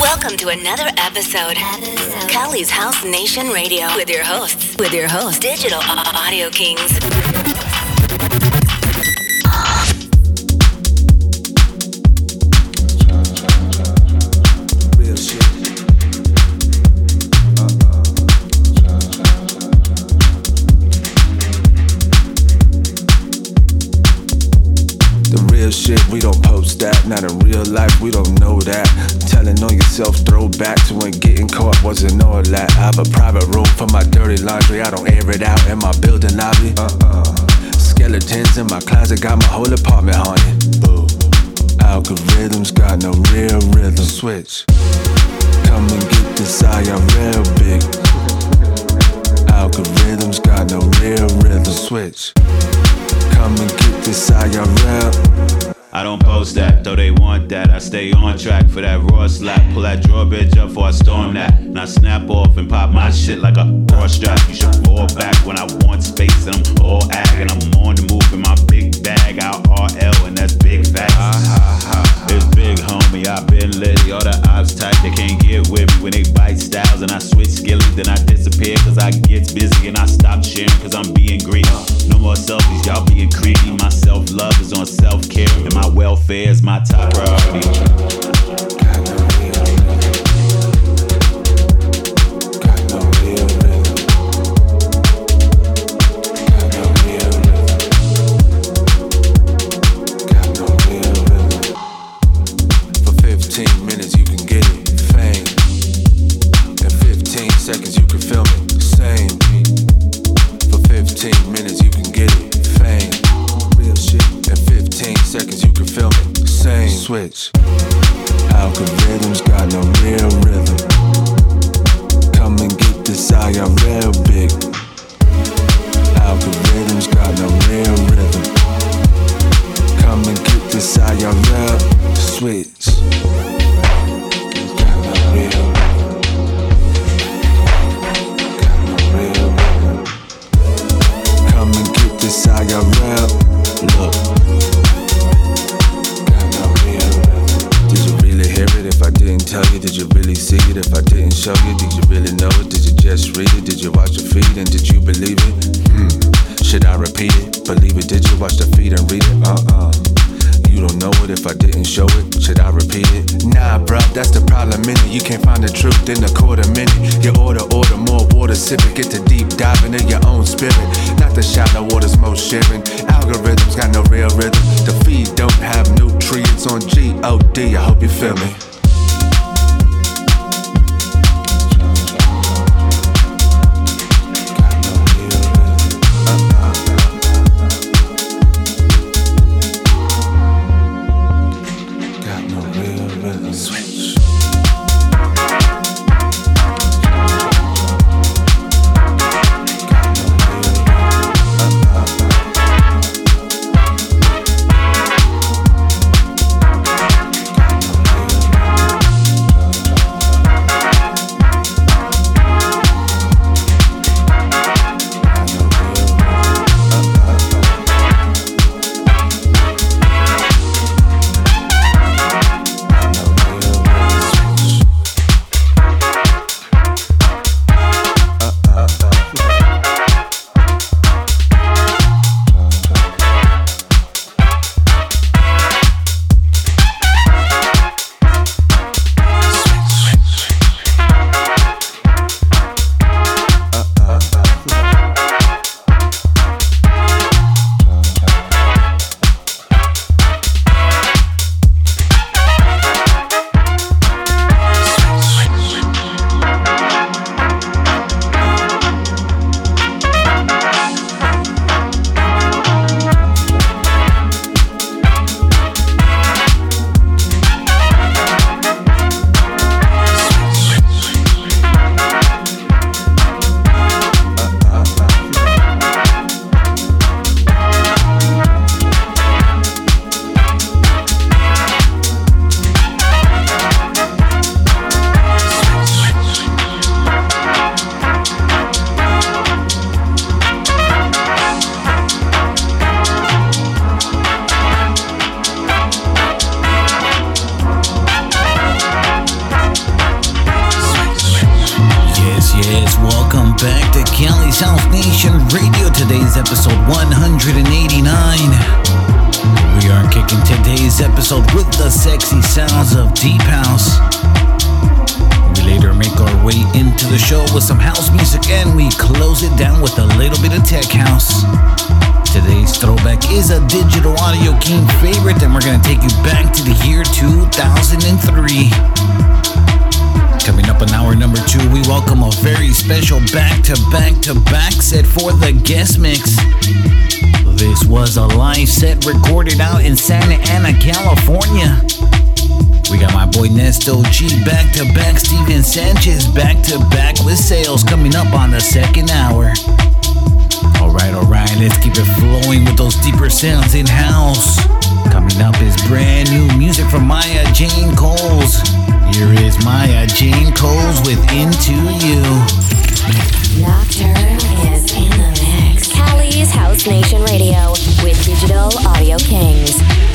Welcome to another episode, episode. Cali's House Nation Radio with your hosts, with your host, Digital Audio Kings. We don't post that. Not in real life, we don't know that. Telling on yourself, throw back to when getting caught wasn't all that. I have a private room for my dirty laundry, I don't air it out in my building lobby. Uh uh. Skeletons in my closet, got my whole apartment haunted. Algorithms got no real rhythm. Switch. Come and get this eye, real big. Algorithms got no real rhythm. Switch. Come and get this real. I don't post that, though they want that. I stay on track for that raw slap. Pull that drawbridge up before I storm that. And I snap off and pop my shit like a raw strap. You should fall back when I want space and I'm all ag and I'm on the move in my big bag. Out RL and that's big facts. Uh-huh. It's big, homie. I've been litty. All the ops type, they can't get with me when they bite styles and I switch skillies. Then I disappear cause I get busy and I stop sharing cause I'm being greedy. Uh. No more selfies, y'all being creepy. My self love is on self care and my welfare is my top priority. Switch. Algorithms got no real rhythm. Come and get this eye, my boy G back to back, Steven Sanchez back to back with sales coming up on the second hour. Alright, alright, let's keep it flowing with those deeper sounds in house. Coming up is brand new music from Maya Jane Coles. Here is Maya Jane Coles with Into You. Nocturne is in the mix. Cali's House Nation Radio with Digital Audio Kings.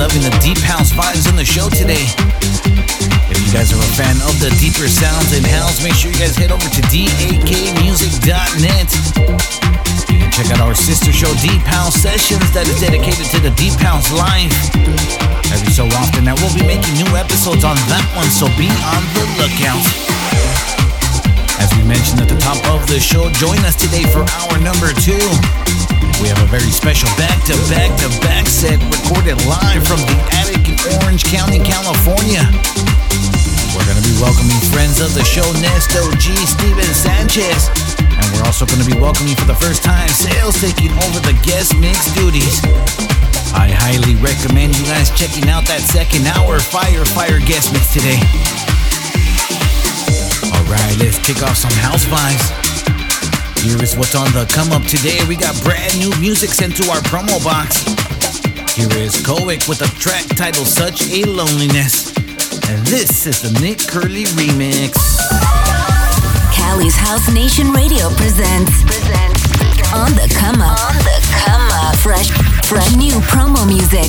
Loving the deep house vibes on the show today. If you guys are a fan of the deeper sounds in house, make sure you guys head over to dakmusic.net. You can check out our sister show, Deep House Sessions, that is dedicated to the Deep House life. Every so often, now we'll be making new episodes on that one, so be on the lookout. As we mentioned at the top of the show, join us today for hour number two. We have a very special back-to-back-to-back set recorded live from the attic in Orange County, California. We're going to be welcoming friends of the show, Nesto G, Steven Sanchez. And we're also going to be welcoming for the first time Sales taking over the guest mix duties. I highly recommend you guys checking out that second hour Fire Fire guest mix today. Alright, let's kick off some house vibes. Here is what's on the come up today. We got brand new music sent to our promo box. Here is KeeQ with a track titled Such a Loneliness. And this is the Nick Curly remix. Cali's House Nation Radio presents. presents on the come up. On the come up. Fresh, fresh new promo music.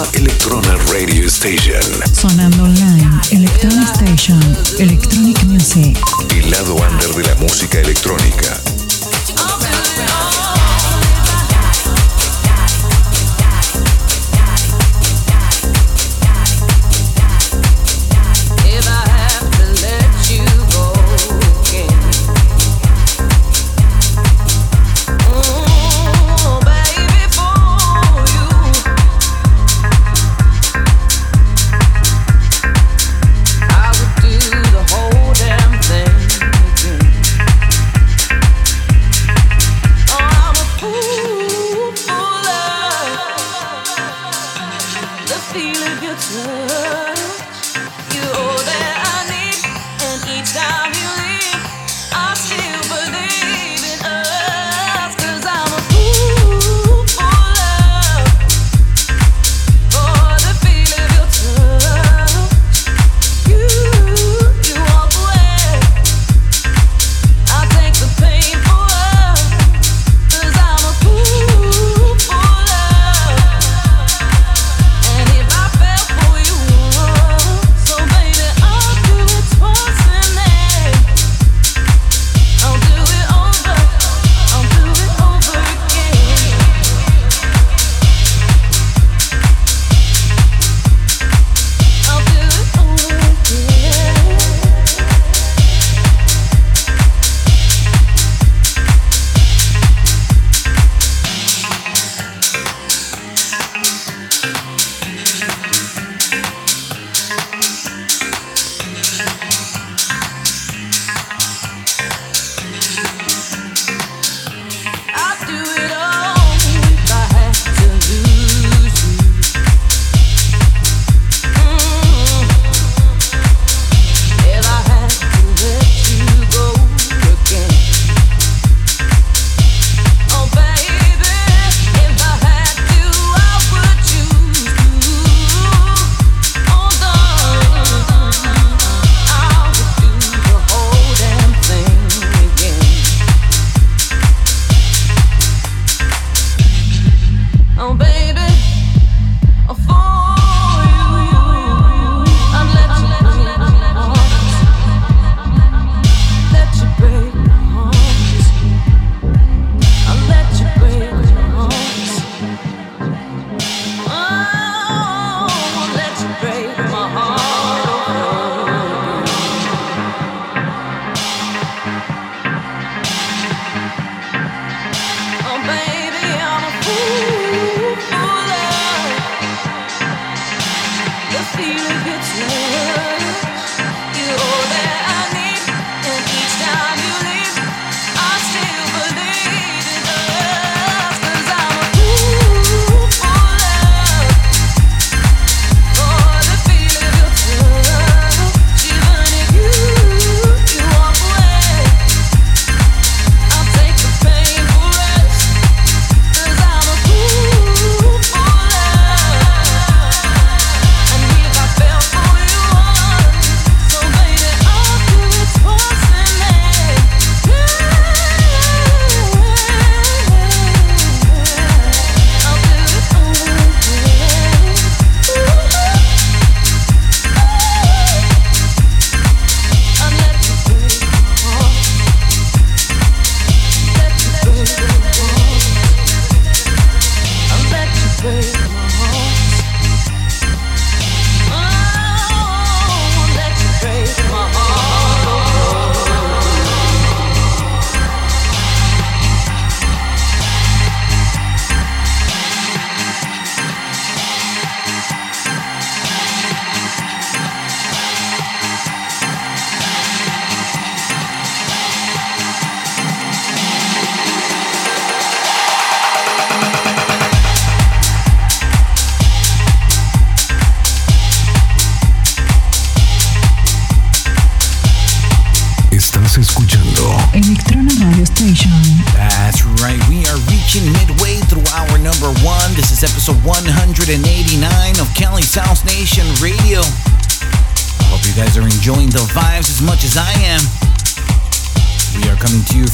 nueva Electronic Radio Station. Sonando online, Electronic Station, Electronic Music. El lado under de la música electrónica.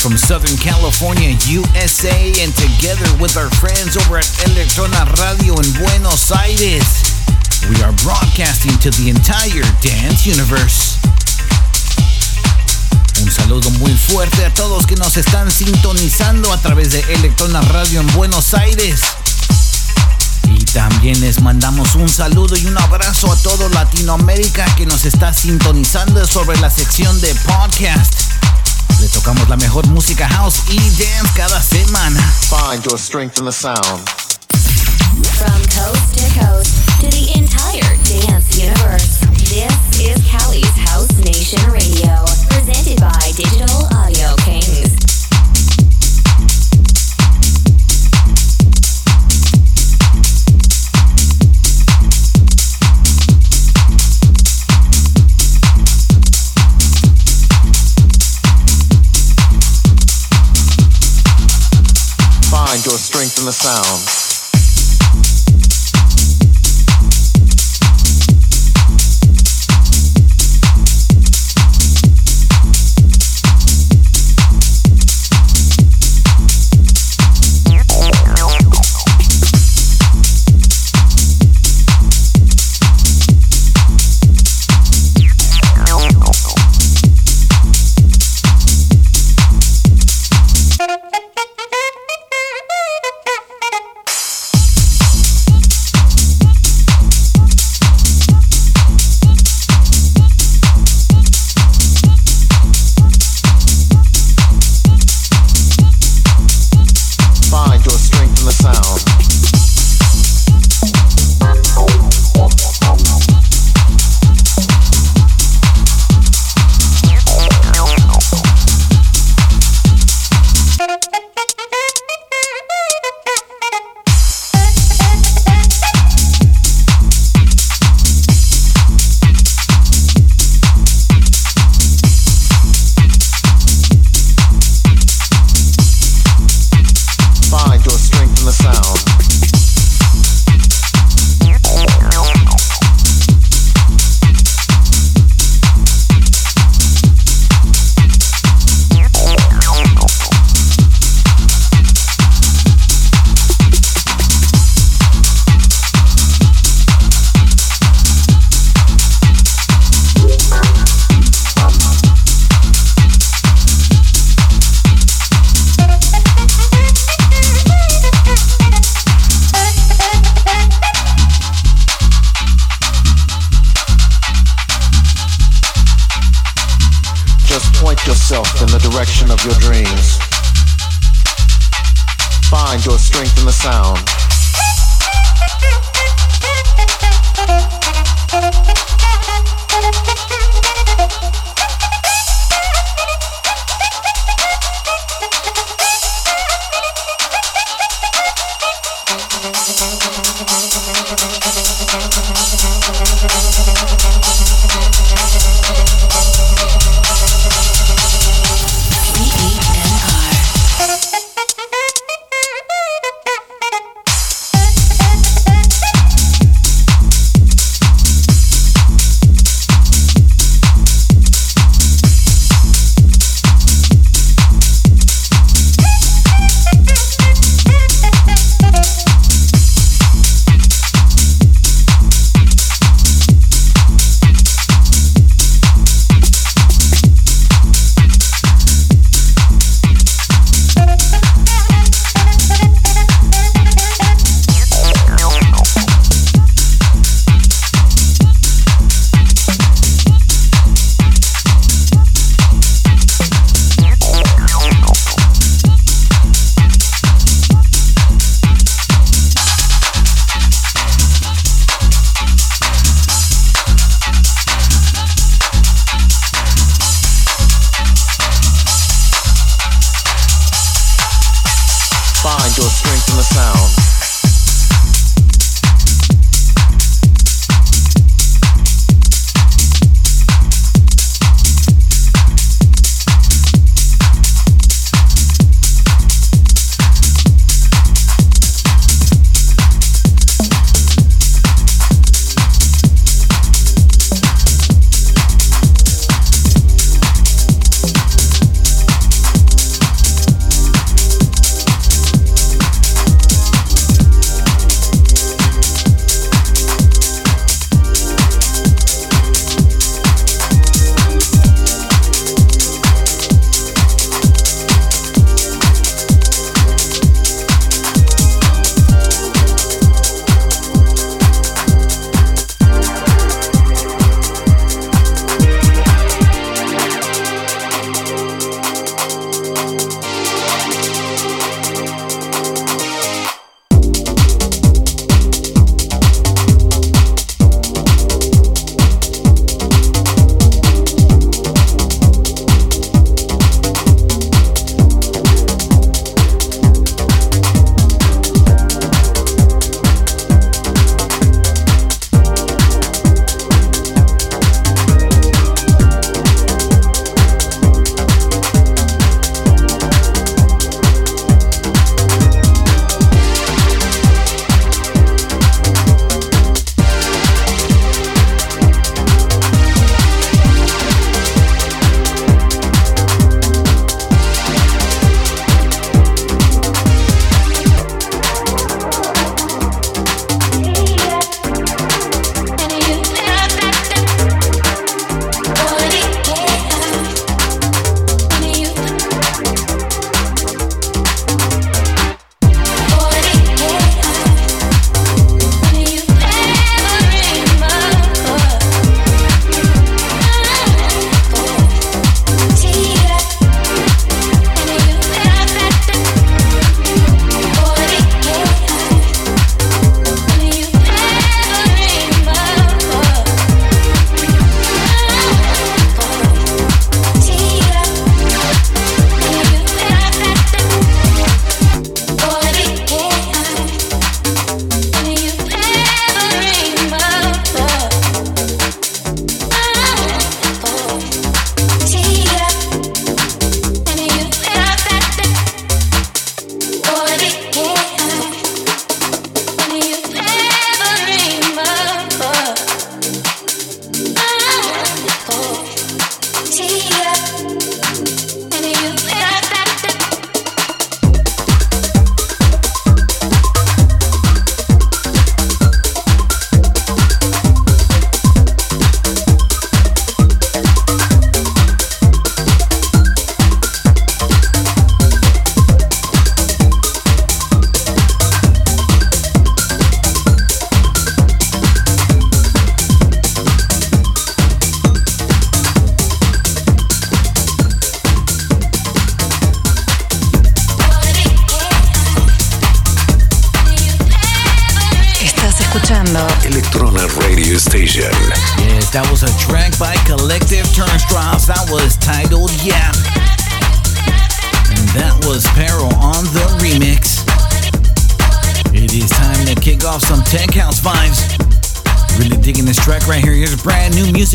from Southern California, USA, and together with our friends over at Electrona Radio in Buenos Aires, we are broadcasting to the entire dance universe. Un saludo muy fuerte a todos que nos están sintonizando a través de Electrona Radio en Buenos Aires. Y también les mandamos un saludo y un abrazo a todo Latinoamérica que nos está sintonizando sobre la sección de podcast. Tocamos la mejor música house y dance cada semana. Find your strength in the sound. From coast to coast to the entire dance universe, this is Cali's House Nation Radio. Sound.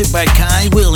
Music by Ky Williams.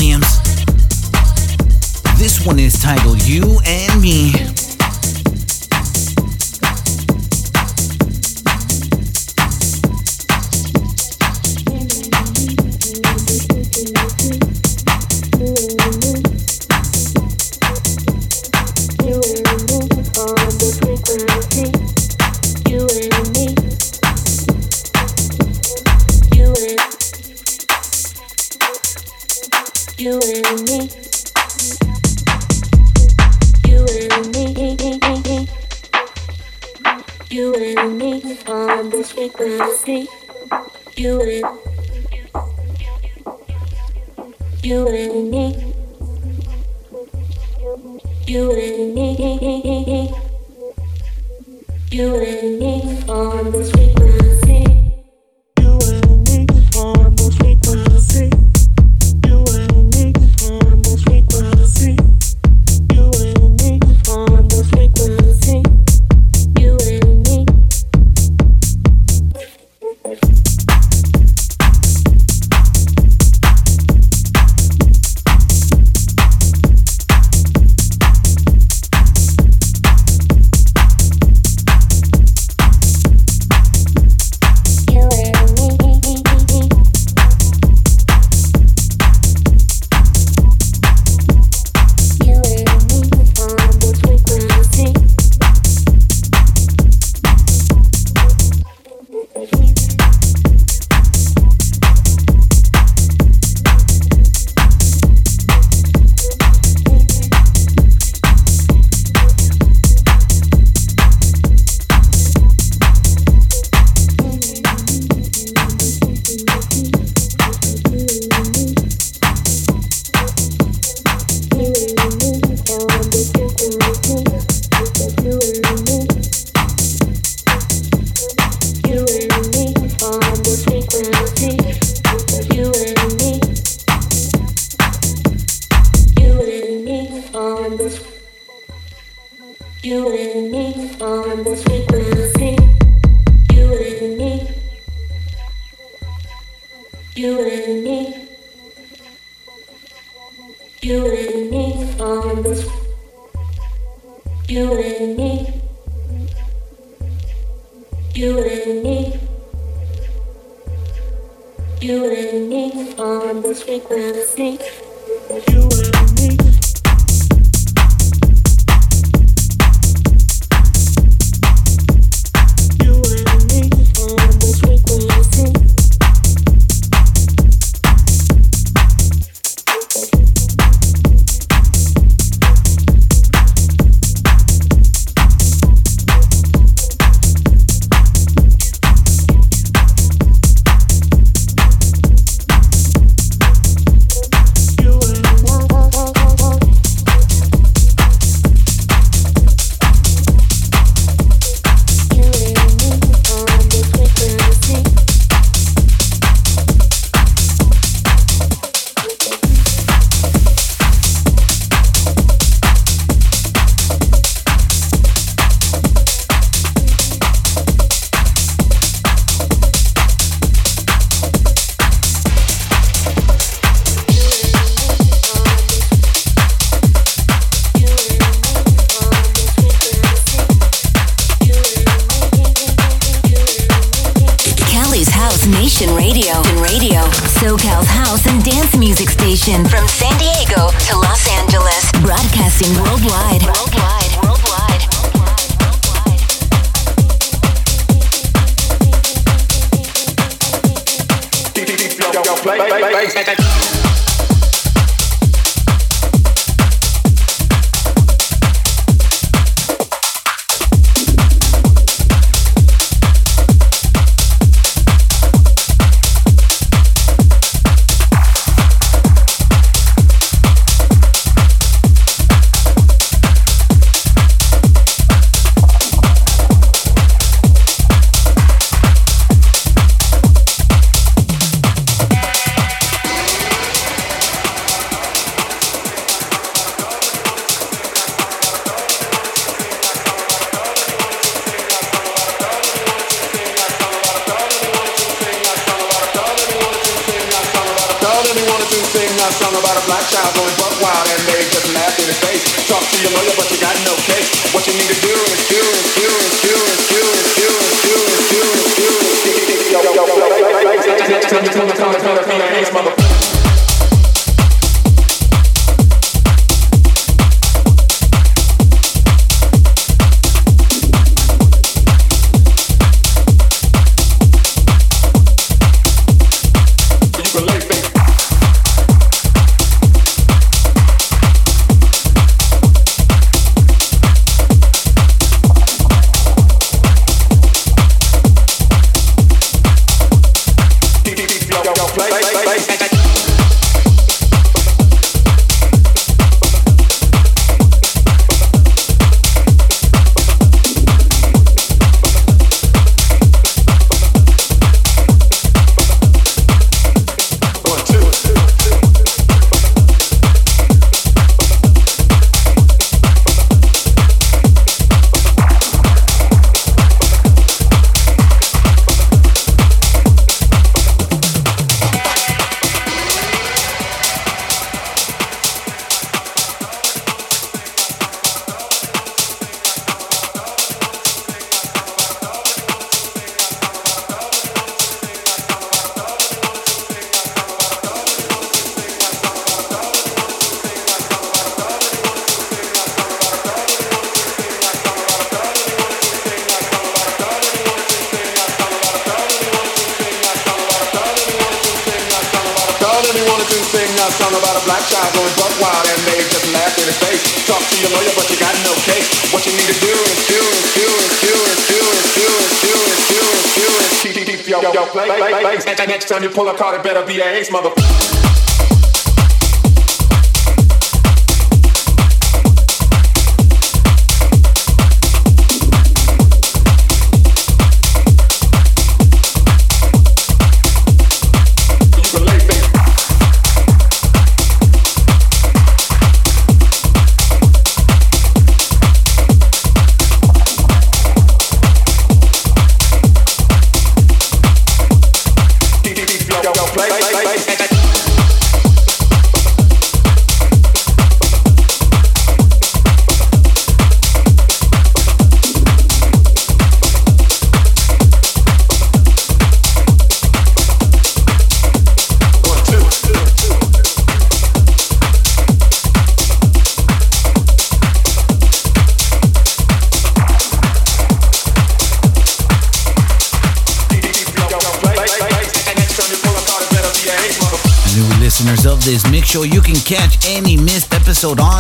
You pull a card, it better be an ace, motherfucker.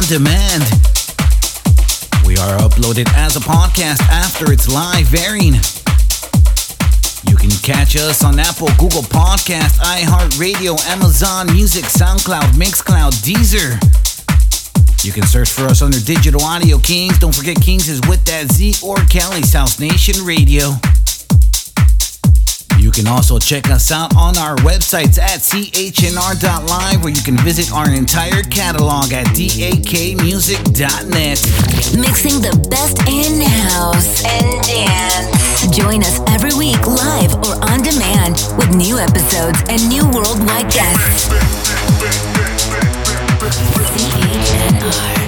Demand. We are uploaded as a podcast after its live airing. You can catch us on Apple, Google Podcast, iHeartRadio, Amazon Music, SoundCloud, Mixcloud, Deezer. You can search for us under Digital Audio Kings. Don't forget Kings is with that Z or Cali's House Nation Radio. You can also check us out on our websites at chnr.live where you can visit our entire catalog at dakmusic.net. Mixing the best in house and dance. Join us every week live or on demand with new episodes and new worldwide guests. CHNR.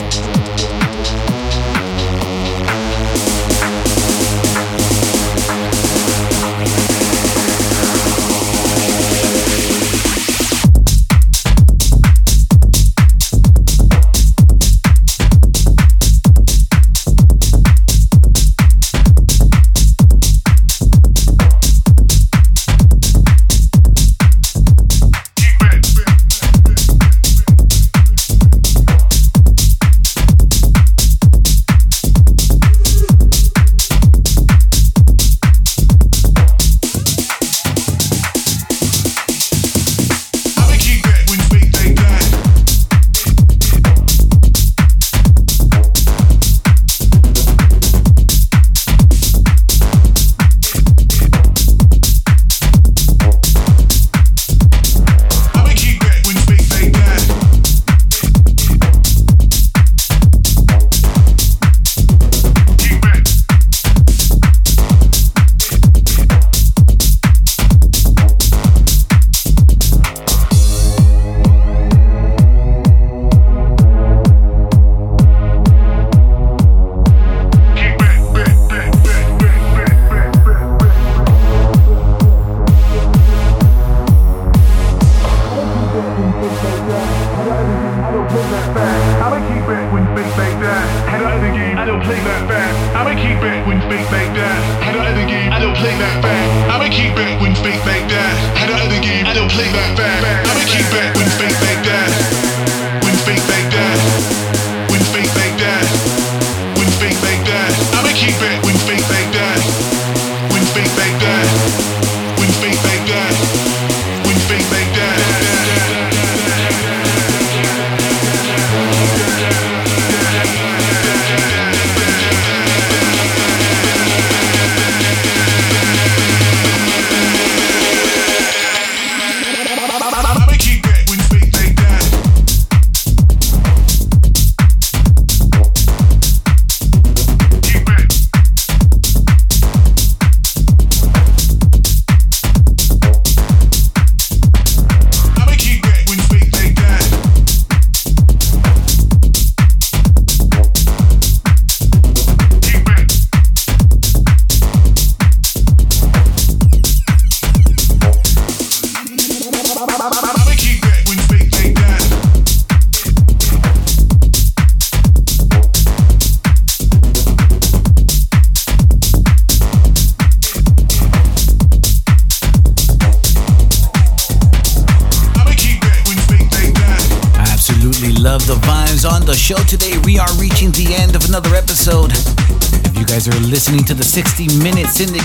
play that back. I'ma keep back when fake like that. I don't game, I don't play that back. I'ma keep back.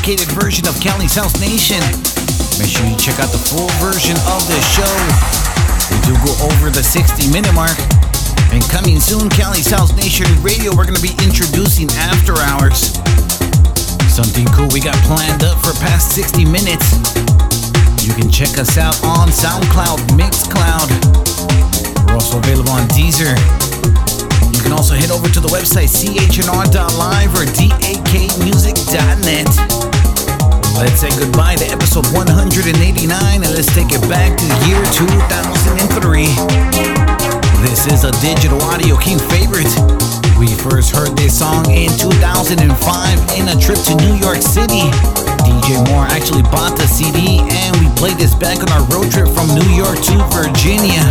Minute syndicated version of Cali's House Nation. Make sure you check out the full version of the show. We do go over the 60 minute mark. And coming soon, Cali's House Nation Radio, we're going to be introducing After Hours. Something cool we got planned up for past 60 minutes. You can check us out on SoundCloud, Mixcloud. We're also available on Deezer. You can also head over to the website chnr.live or dakmusic.net. Let's say goodbye to episode 189 and let's take it back to the year 2003. This is a digital audio king favorite. We first heard this song in 2005 in a trip to New York City. DJ Moore actually bought the CD and we played this back on our road trip from New York to Virginia.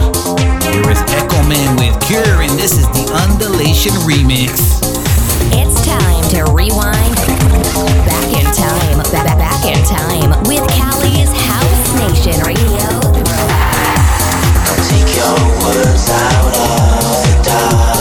Here is Echomen with Cure and this is the Undulation Remix. It's time to rewind. Back in time, back, back in time. With House Nation Radio. Words out of the darkness.